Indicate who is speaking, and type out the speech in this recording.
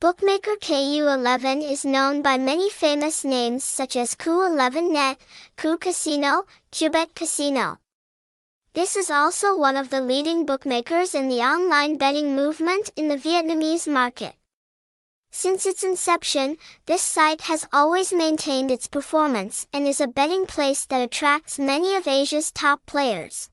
Speaker 1: Bookmaker KU11 is known by many famous names such as Ku11net, Ku Casino, Kubet Casino. This is also one of the leading bookmakers in the online betting movement in the Vietnamese market. Since its inception, this site has always maintained its performance and is a betting place that attracts many of Asia's top players.